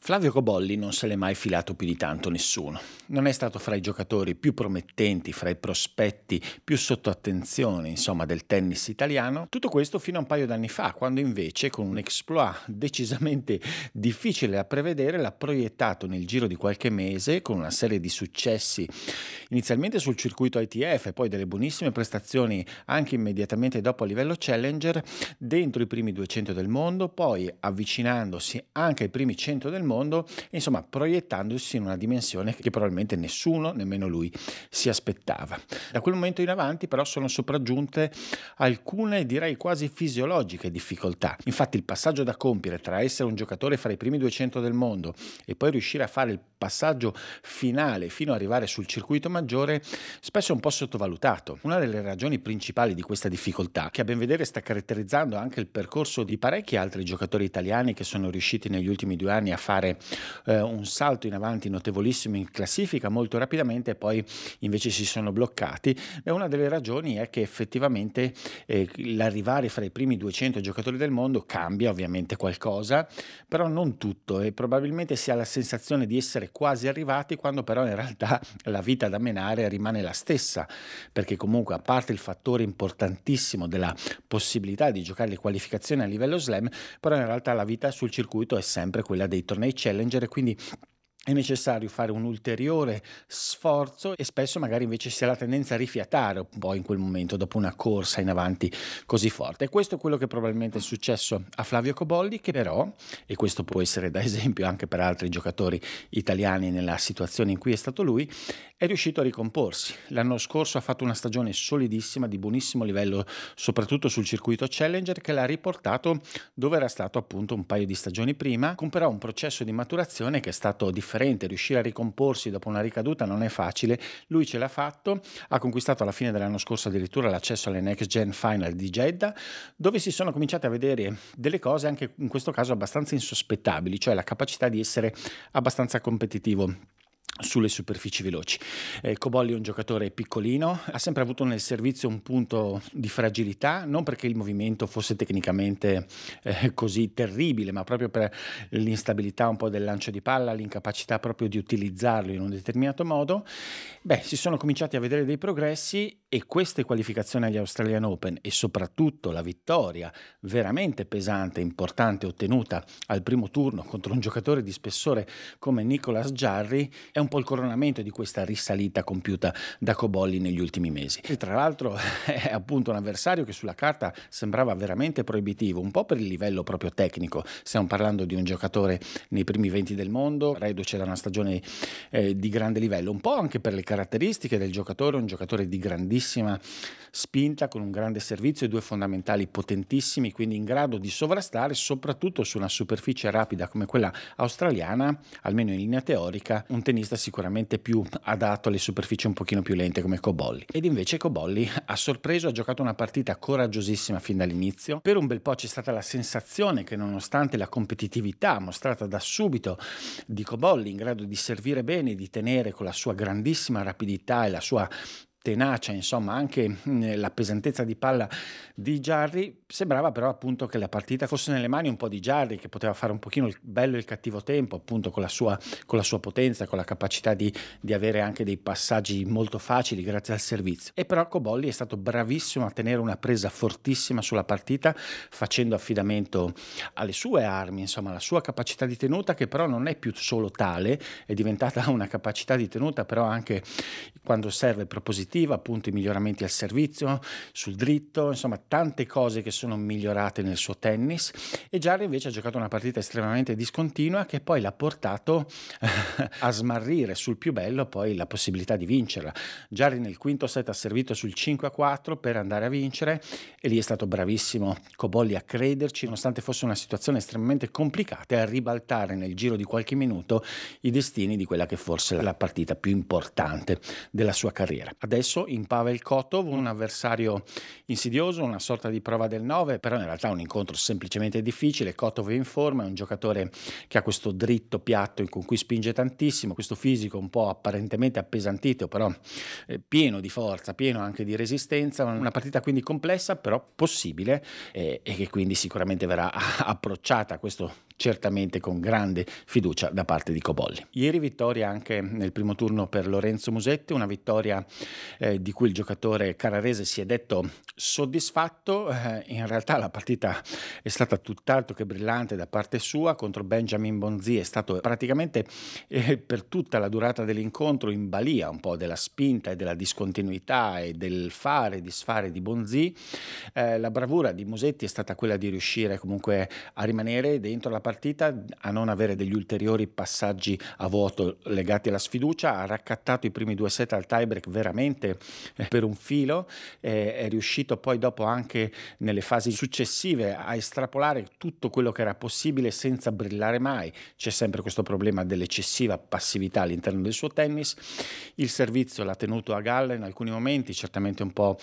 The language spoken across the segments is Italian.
Flavio Cobolli non se l'è mai filato più di tanto nessuno. Non è stato fra i giocatori più promettenti, fra i prospetti più sotto attenzione, insomma, del tennis italiano. Tutto questo fino a un paio d'anni fa, quando invece, con un exploit decisamente difficile da prevedere, l'ha proiettato nel giro di qualche mese con una serie di successi, inizialmente sul circuito ITF e poi delle buonissime prestazioni anche immediatamente dopo a livello challenger, dentro i primi 200 del mondo, poi avvicinandosi anche ai primi 100 del mondo mondo, insomma proiettandosi in una dimensione che probabilmente nessuno, nemmeno lui, si aspettava. Da quel momento in avanti però sono sopraggiunte alcune direi quasi fisiologiche difficoltà. Infatti il passaggio da compiere tra essere un giocatore fra i primi 200 del mondo e poi riuscire a fare il passaggio finale fino ad arrivare sul circuito maggiore spesso è un po' sottovalutato. Una delle ragioni principali di questa difficoltà, che a ben vedere sta caratterizzando anche il percorso di parecchi altri giocatori italiani che sono riusciti negli ultimi due anni a fare fare eh, un salto in avanti notevolissimo in classifica molto rapidamente e poi invece si sono bloccati. Beh, una delle ragioni è che effettivamente eh, l'arrivare fra i primi 200 giocatori del mondo cambia ovviamente qualcosa, però non tutto e probabilmente si ha la sensazione di essere quasi arrivati quando però in realtà la vita da menare rimane la stessa, perché comunque a parte il fattore importantissimo della possibilità di giocare le qualificazioni a livello slam, però in realtà la vita sul circuito è sempre quella dei tornei nei challenger e quindi è necessario fare un ulteriore sforzo e spesso magari invece si ha la tendenza a rifiatare un po' in quel momento dopo una corsa in avanti così forte. E questo è quello che probabilmente è successo a Flavio Cobolli che però, e questo può essere da esempio anche per altri giocatori italiani nella situazione in cui è stato lui, è riuscito a ricomporsi. L'anno scorso ha fatto una stagione solidissima, di buonissimo livello, soprattutto sul circuito Challenger, che l'ha riportato dove era stato appunto un paio di stagioni prima, con però un processo di maturazione che è stato differente differente, riuscire a ricomporsi dopo una ricaduta non è facile, lui ce l'ha fatto, ha conquistato alla fine dell'anno scorso addirittura l'accesso alle Next Gen Final di Jeddah, dove si sono cominciate a vedere delle cose anche in questo caso abbastanza insospettabili, cioè la capacità di essere abbastanza competitivo sulle superfici veloci. Eh, Cobolli è un giocatore piccolino, ha sempre avuto nel servizio un punto di fragilità, non perché il movimento fosse tecnicamente eh, così terribile, ma proprio per l'instabilità un po' del lancio di palla, l'incapacità proprio di utilizzarlo in un determinato modo. Beh, si sono cominciati a vedere dei progressi e queste qualificazioni agli Australian Open e soprattutto la vittoria veramente pesante e importante ottenuta al primo turno contro un giocatore di spessore come Nicolas Jarry è un po' il coronamento di questa risalita compiuta da Cobolli negli ultimi mesi. E tra l'altro è appunto un avversario che sulla carta sembrava veramente proibitivo, un po' per il livello proprio tecnico. Stiamo parlando di un giocatore nei primi 20 del mondo, reduce da una stagione eh, di grande livello, un po' anche per le caratteristiche del giocatore, un giocatore di grandissima spinta, con un grande servizio e due fondamentali potentissimi, quindi in grado di sovrastare soprattutto su una superficie rapida come quella australiana, almeno in linea teorica, un tennista sicuramente più adatto alle superfici un pochino più lente come Cobolli. Ed invece Cobolli ha sorpreso, ha giocato una partita coraggiosissima fin dall'inizio. Per un bel po' c'è stata la sensazione che nonostante la competitività mostrata da subito di Cobolli in grado di servire bene, di tenere con la sua grandissima rapidità e la sua tenacia, insomma anche mm, la pesantezza di palla di Jarry, sembrava però appunto che la partita fosse nelle mani un po' di Jarry che poteva fare un pochino il bello e il cattivo tempo appunto con la sua, con la sua potenza, con la capacità di, di, avere anche dei passaggi molto facili grazie al servizio. E però Cobolli è stato bravissimo a tenere una presa fortissima sulla partita facendo affidamento alle sue armi, insomma alla sua capacità di tenuta che però non è più solo tale, è diventata una capacità di tenuta però anche quando serve propositare positiva, appunto i miglioramenti al servizio, sul dritto, insomma tante cose che sono migliorate nel suo tennis e Jarry invece ha giocato una partita estremamente discontinua che poi l'ha portato a smarrire sul più bello poi la possibilità di vincerla. Jarry nel quinto set ha servito sul 5 a 4 per andare a vincere e lì è stato bravissimo Cobolli a crederci nonostante fosse una situazione estremamente complicata e a ribaltare nel giro di qualche minuto i destini di quella che forse è la partita più importante della sua carriera. Adesso in Pavel Kotov, un avversario insidioso, una sorta di prova del 9, però in realtà è un incontro semplicemente difficile. Kotov è in forma, è un giocatore che ha questo dritto piatto con cui spinge tantissimo, questo fisico un po' apparentemente appesantito, però eh, pieno di forza, pieno anche di resistenza, una partita quindi complessa, però possibile eh, e che quindi sicuramente verrà approcciata. Questo certamente con grande fiducia da parte di Cobolli. Ieri vittoria anche nel primo turno per Lorenzo Musetti, una vittoria eh, di cui il giocatore cararese si è detto soddisfatto, eh, in realtà la partita è stata tutt'altro che brillante da parte sua contro Benjamin Bonzi, è stato praticamente eh, per tutta la durata dell'incontro in balia un po' della spinta e della discontinuità e del fare e disfare di Bonzi. Eh, la bravura di Musetti è stata quella di riuscire comunque a rimanere dentro la partita, a non avere degli ulteriori passaggi a vuoto legati alla sfiducia, ha raccattato i primi due set al tiebreak veramente eh, per un filo, eh, è riuscito poi dopo anche nelle fasi successive a estrapolare tutto quello che era possibile senza brillare mai. C'è sempre questo problema dell'eccessiva passività all'interno del suo tennis. Il servizio l'ha tenuto a galla in alcuni momenti, certamente un po'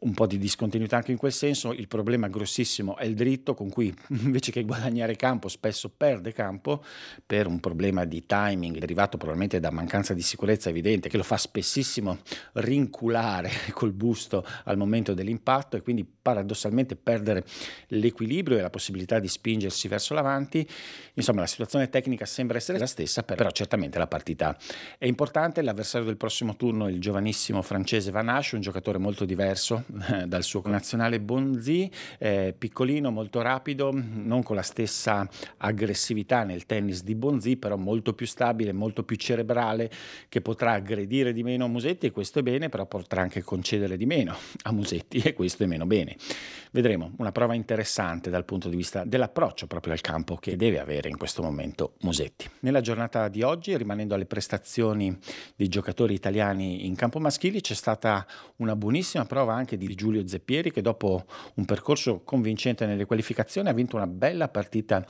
un po' di discontinuità anche in quel senso, il problema grossissimo è il dritto con cui invece che guadagnare campo spesso perde campo per un problema di timing derivato probabilmente da mancanza di sicurezza evidente che lo fa spessissimo rinculare col busto al momento dell'impatto e quindi paradossalmente perdere l'equilibrio e la possibilità di spingersi verso l'avanti. Insomma la situazione tecnica sembra essere la stessa, però certamente la partita è importante. L'avversario del prossimo turno è il giovanissimo francese Van Asch, un giocatore molto diverso dal suo nazionale Bonzi, eh, piccolino, molto rapido, non con la stessa aggressività nel tennis di Bonzi, però molto più stabile, molto più cerebrale, che potrà aggredire di meno Musetti e questo è bene, però potrà anche concedere di meno a Musetti e questo è meno bene. Vedremo una prova interessante dal punto di vista dell'approccio proprio al campo che deve avere in questo momento Musetti. Nella giornata di oggi, rimanendo alle prestazioni dei giocatori italiani in campo maschili, c'è stata una buonissima prova anche di Giulio Zeppieri che dopo un percorso convincente nelle qualificazioni ha vinto una bella partita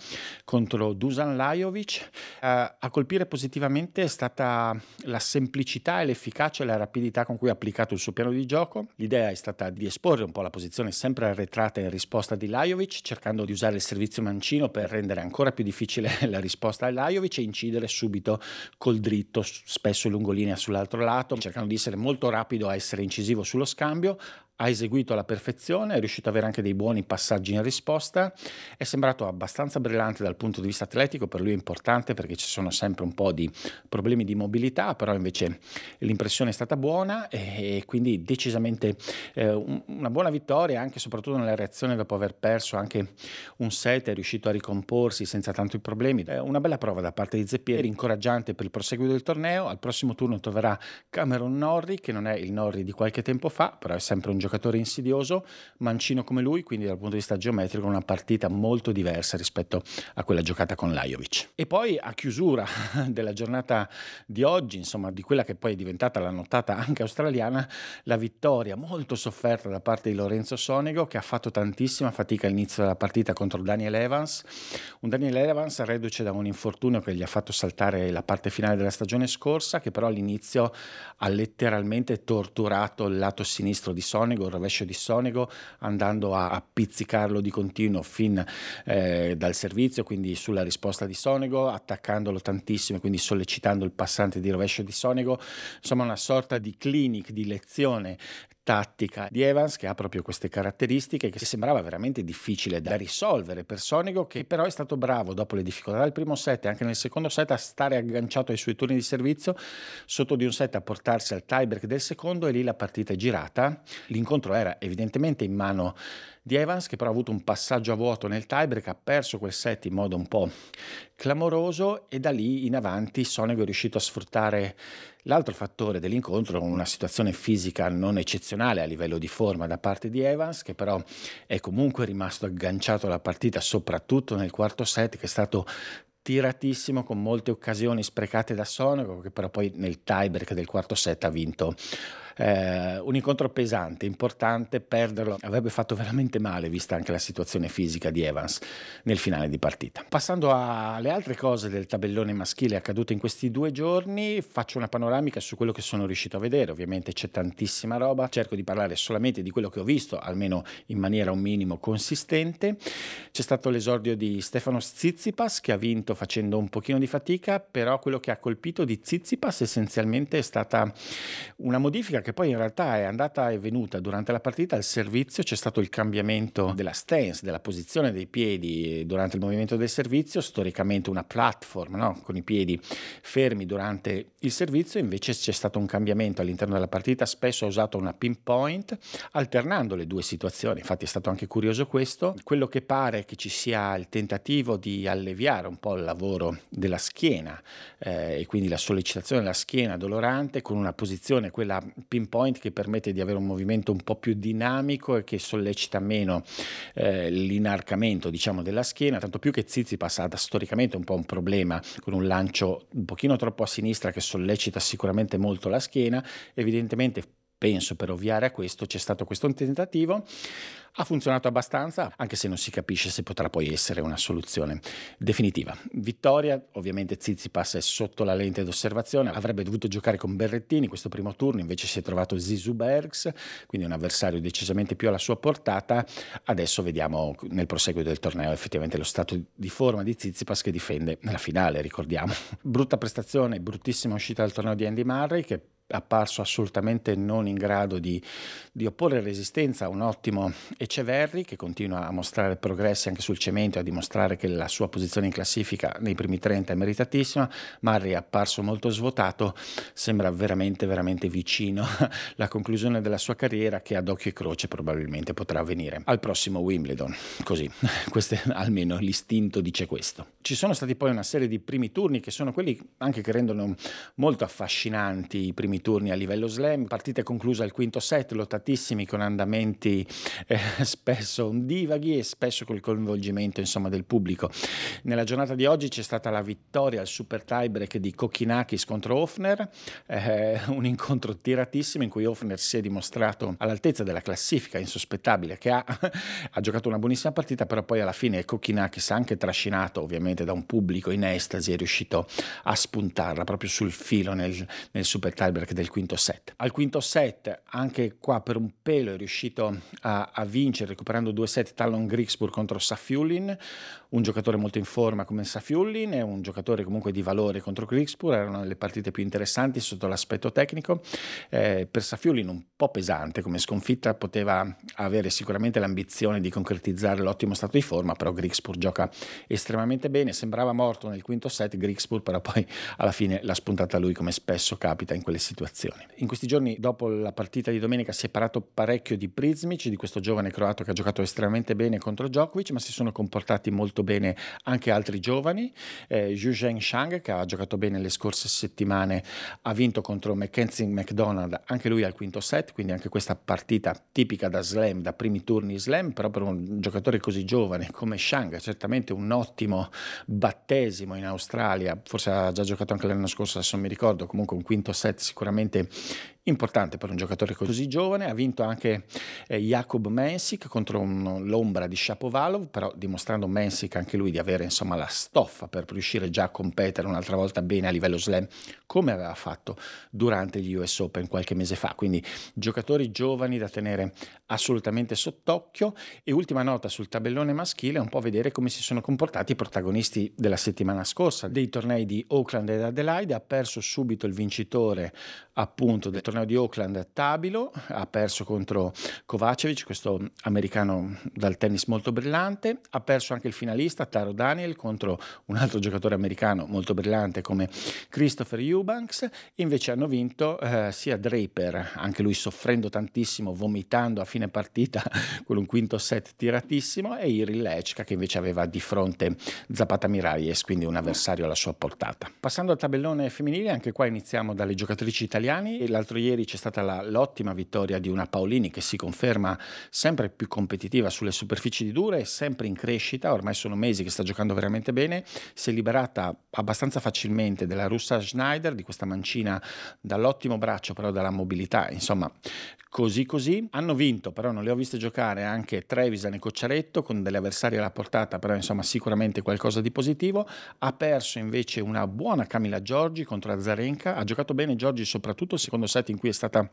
contro Dusan Lajovic. Uh, a colpire positivamente è stata la semplicità e l'efficacia e la rapidità con cui ha applicato il suo piano di gioco. L'idea è stata di esporre un po' la posizione sempre arretrata in risposta di Lajovic, cercando di usare il servizio mancino per rendere ancora più difficile la risposta a Lajovic e incidere subito col dritto, spesso lungolinea sull'altro lato, cercando di essere molto rapido a essere incisivo sullo scambio, ha eseguito alla perfezione, è riuscito ad avere anche dei buoni passaggi in risposta, è sembrato abbastanza brillante dal punto di vista atletico, per lui è importante perché ci sono sempre un po' di problemi di mobilità, però invece l'impressione è stata buona e quindi decisamente eh, una buona vittoria anche soprattutto nella reazione dopo aver perso anche un set, è riuscito a ricomporsi senza tanti problemi. È una bella prova da parte di Zeppieri, incoraggiante per il proseguo del torneo, al prossimo turno troverà Cameron Norri che non è il Norri di qualche tempo fa, però è sempre un giocatore giocatore insidioso, mancino come lui, quindi dal punto di vista geometrico una partita molto diversa rispetto a quella giocata con Lajovic. E poi a chiusura della giornata di oggi, insomma di quella che poi è diventata la nottata anche australiana, la vittoria molto sofferta da parte di Lorenzo Sonego che ha fatto tantissima fatica all'inizio della partita contro Daniel Evans, un Daniel Evans reduce da un infortunio che gli ha fatto saltare la parte finale della stagione scorsa, che però all'inizio ha letteralmente torturato il lato sinistro di Sonego Sonego, il rovescio di Sonego, andando a, a pizzicarlo di continuo fin eh, dal servizio, quindi sulla risposta di Sonego, attaccandolo tantissimo, quindi sollecitando il passante di rovescio di Sonego, insomma una sorta di clinic, di lezione tattica di Evans che ha proprio queste caratteristiche che sembrava veramente difficile da risolvere per Sonego che però è stato bravo dopo le difficoltà del primo set e anche nel secondo set a stare agganciato ai suoi turni di servizio sotto di un set a portarsi al tiebreak del secondo e lì la partita è girata. L'incontro era evidentemente in mano di Evans che però ha avuto un passaggio a vuoto nel tiebreak, ha perso quel set in modo un po' clamoroso e da lì in avanti Sonego è riuscito a sfruttare l'altro fattore dell'incontro, una situazione fisica non eccezionale a livello di forma da parte di Evans che però è comunque rimasto agganciato alla partita soprattutto nel quarto set che è stato tiratissimo con molte occasioni sprecate da Sonego che però poi nel tiebreak del quarto set ha vinto eh, un incontro pesante, importante, perderlo avrebbe fatto veramente male vista anche la situazione fisica di Evans nel finale di partita. Passando alle altre cose del tabellone maschile accadute in questi due giorni, faccio una panoramica su quello che sono riuscito a vedere, ovviamente c'è tantissima roba, cerco di parlare solamente di quello che ho visto, almeno in maniera un minimo consistente. C'è stato l'esordio di Stefano Tsitsipas che ha vinto facendo un pochino di fatica, però quello che ha colpito di Tsitsipas essenzialmente è stata una modifica che che poi in realtà è andata e venuta durante la partita al servizio, c'è stato il cambiamento della stance, della posizione dei piedi durante il movimento del servizio, storicamente una platform no? con i piedi fermi durante il servizio, invece c'è stato un cambiamento all'interno della partita, spesso ha usato una pinpoint alternando le due situazioni, infatti è stato anche curioso questo, quello che pare che ci sia il tentativo di alleviare un po' il lavoro della schiena eh, e quindi la sollecitazione della schiena dolorante con una posizione, quella pinpoint, che permette di avere un movimento un po' più dinamico e che sollecita meno eh, l'inarcamento diciamo, della schiena, tanto più che Zizipas ha storicamente un po' un problema con un lancio un pochino troppo a sinistra che sollecita sicuramente molto la schiena, evidentemente penso per ovviare a questo c'è stato questo tentativo ha funzionato abbastanza, anche se non si capisce se potrà poi essere una soluzione definitiva. Vittoria, ovviamente Zizipas è sotto la lente d'osservazione, avrebbe dovuto giocare con Berrettini questo primo turno, invece si è trovato Zizou Bergs, quindi un avversario decisamente più alla sua portata. Adesso vediamo nel proseguo del torneo effettivamente lo stato di forma di Zizipas che difende nella finale, ricordiamo. Brutta prestazione, bruttissima uscita dal torneo di Andy Murray che apparso assolutamente non in grado di, di, opporre resistenza a un ottimo Eceverri che continua a mostrare progressi anche sul cemento e a dimostrare che la sua posizione in classifica nei primi 30 è meritatissima. Marri è apparso molto svuotato, sembra veramente veramente vicino alla conclusione della sua carriera che ad occhio e croce probabilmente potrà avvenire al prossimo Wimbledon. Così, questo è, almeno l'istinto dice questo. Ci sono stati poi una serie di primi turni che sono quelli anche che rendono molto affascinanti i primi turni a livello slam, partita conclusa al quinto set, lottatissimi con andamenti eh, spesso ondivaghi e spesso col coinvolgimento insomma, del pubblico. Nella giornata di oggi c'è stata la vittoria al super tiebreak di Kokinakis contro Hofner, eh, un incontro tiratissimo in cui Hofner si è dimostrato all'altezza della classifica insospettabile che ha, ha giocato una buonissima partita, però poi alla fine Kokinakis, anche trascinato ovviamente da un pubblico in estasi, è riuscito a spuntarla proprio sul filo nel, nel super tiebreak del quinto set. Al quinto set, anche qua per un pelo, è riuscito a, a vincere recuperando due set Talon Grigspur contro Safiulin, un giocatore molto in forma come Safiullin e un giocatore comunque di valore contro Grigspur, erano le partite più interessanti sotto l'aspetto tecnico. Eh, per Safiullin un po' pesante come sconfitta, poteva avere sicuramente l'ambizione di concretizzare l'ottimo stato di forma, però Grigspur gioca estremamente bene, sembrava morto nel quinto set Grigspur, però poi alla fine l'ha spuntata lui come spesso capita in quelle situazioni. In questi giorni dopo la partita di domenica si è parlato parecchio di Prizmic, di questo giovane croato che ha giocato estremamente bene contro Djokovic, ma si sono comportati molto bene anche altri giovani. Eh, Zhu Shang, che ha giocato bene le scorse settimane, ha vinto contro Mackenzie McDonald, anche lui al quinto set, quindi anche questa partita tipica da slam, da primi turni slam, però per un giocatore così giovane come Shang, certamente un ottimo battesimo in Australia, forse ha già giocato anche l'anno scorso, adesso non mi ricordo, comunque un quinto set sicuramente sicuramente importante per un giocatore così giovane. Ha vinto anche eh, Jakub Mensik contro un, l'ombra di Shapovalov, però dimostrando Mensik anche lui di avere insomma la stoffa per riuscire già a competere un'altra volta bene a livello slam come aveva fatto durante gli US Open qualche mese fa. Quindi giocatori giovani da tenere assolutamente sott'occhio e ultima nota sul tabellone maschile un po' vedere come si sono comportati i protagonisti della settimana scorsa dei tornei di Oakland ed Adelaide. Ha perso subito il vincitore appunto del torneo torneo di Oakland Tabilo, ha perso contro Kovacevic, questo americano dal tennis molto brillante, ha perso anche il finalista Taro Daniel contro un altro giocatore americano molto brillante come Christopher Eubanks, invece hanno vinto eh, sia Draper, anche lui soffrendo tantissimo, vomitando a fine partita con un quinto set tiratissimo, e Iril Lechka che invece aveva di fronte Zapata Miralles, quindi un avversario alla sua portata. Passando al tabellone femminile, anche qua iniziamo dalle giocatrici italiane. L'altro ieri c'è stata la, l'ottima vittoria di una Paolini che si conferma sempre più competitiva sulle superfici di dure, sempre in crescita, ormai sono mesi che sta giocando veramente bene, si è liberata abbastanza facilmente della russa Schneider, di questa mancina dall'ottimo braccio però dalla mobilità, insomma così così. Hanno vinto, però non le ho viste giocare anche Trevisan e Cocciaretto con delle avversarie alla portata, però insomma sicuramente qualcosa di positivo. Ha perso invece una buona Camila Giorgi contro Azarenka, ha giocato bene Giorgi soprattutto il secondo set in cui è stata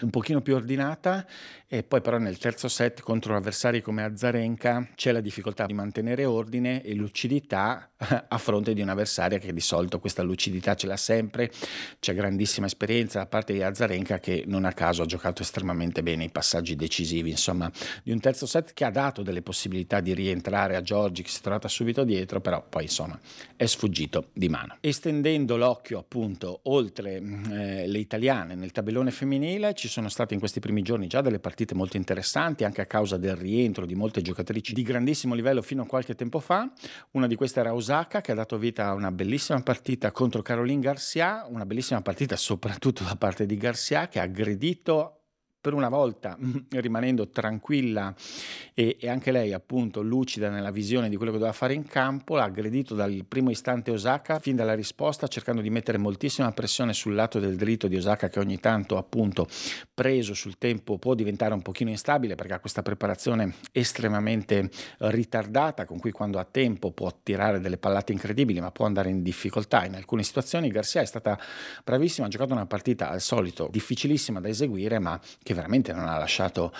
un pochino più ordinata e poi però nel terzo set contro avversari come Azarenka c'è la difficoltà di mantenere ordine e lucidità a fronte di un'avversaria che di solito questa lucidità ce l'ha sempre, c'è grandissima esperienza da parte di Azarenka che non a caso ha giocato estremamente bene i passaggi decisivi, insomma, di un terzo set che ha dato delle possibilità di rientrare a Giorgi che si è trovata subito dietro, però poi insomma è sfuggito di mano. Estendendo l'occhio appunto oltre eh, le italiane nel tabellone femminile ci sono state in questi primi giorni già delle partite molto interessanti anche a causa del rientro di molte giocatrici di grandissimo livello fino a qualche tempo fa, una di queste era Osaka che ha dato vita a una bellissima partita contro Caroline Garcia, una bellissima partita soprattutto da parte di Garcia che ha aggredito per una volta rimanendo tranquilla e, e, anche lei appunto lucida nella visione di quello che doveva fare in campo, l'ha aggredito dal primo istante Osaka fin dalla risposta cercando di mettere moltissima pressione sul lato del dritto di Osaka che ogni tanto appunto preso sul tempo può diventare un pochino instabile perché ha questa preparazione estremamente ritardata con cui quando ha tempo può tirare delle pallate incredibili ma può andare in difficoltà. In alcune situazioni Garcia è stata bravissima ha giocato una partita al solito difficilissima da eseguire ma che veramente non ha lasciato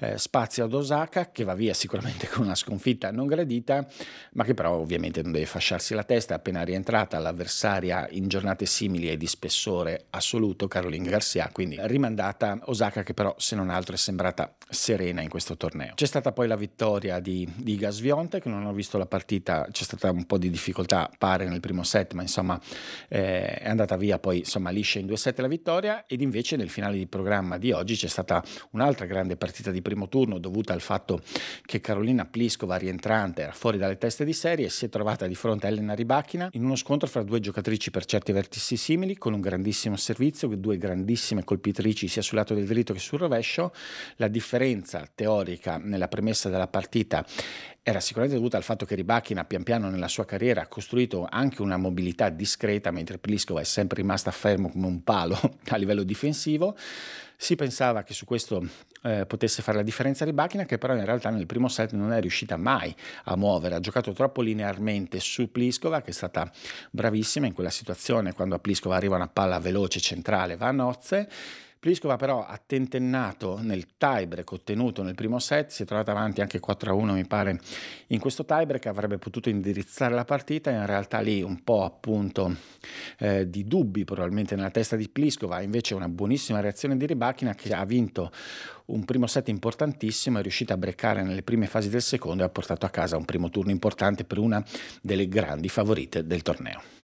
eh, spazio ad Osaka, che va via sicuramente con una sconfitta non gradita, ma che però ovviamente non deve fasciarsi la testa, appena rientrata l'avversaria in giornate simili e di spessore assoluto, Caroline Garcia, quindi rimandata Osaka che però se non altro è sembrata serena in questo torneo. C'è stata poi la vittoria di, di Gasvionte, che non ho visto la partita, c'è stata un po' di difficoltà, pare nel primo set, ma insomma eh, è andata via poi insomma liscia in due set la vittoria ed invece nel finale di programma di oggi c'è stata un'altra grande partita di primo turno dovuta al fatto che Carolina Pliskova, rientrante, era fuori dalle teste di serie e si è trovata di fronte a Elena Ribachina in uno scontro fra due giocatrici per certi vertici simili, con un grandissimo servizio, due grandissime colpitrici sia sul lato del dritto che sul rovescio. La differenza teorica nella premessa della partita era sicuramente dovuta al fatto che Ribachina pian piano nella sua carriera ha costruito anche una mobilità discreta, mentre Pliskova è sempre rimasta fermo come un palo a livello difensivo. Si pensava che su questo eh, potesse fare la differenza Ribachina, che però in realtà nel primo set non è riuscita mai a muovere, ha giocato troppo linearmente su Pliskova, che è stata bravissima in quella situazione, quando a Pliskova arriva una palla veloce centrale, va a nozze Pliskova però ha tentennato nel tiebreak ottenuto nel primo set, si è trovata avanti anche 4-1 mi pare in questo tiebreak, avrebbe potuto indirizzare la partita, in realtà lì un po' appunto eh, di dubbi probabilmente nella testa di Pliskova, invece una buonissima reazione di Ribachina che ha vinto un primo set importantissimo, è riuscita a breccare nelle prime fasi del secondo e ha portato a casa un primo turno importante per una delle grandi favorite del torneo.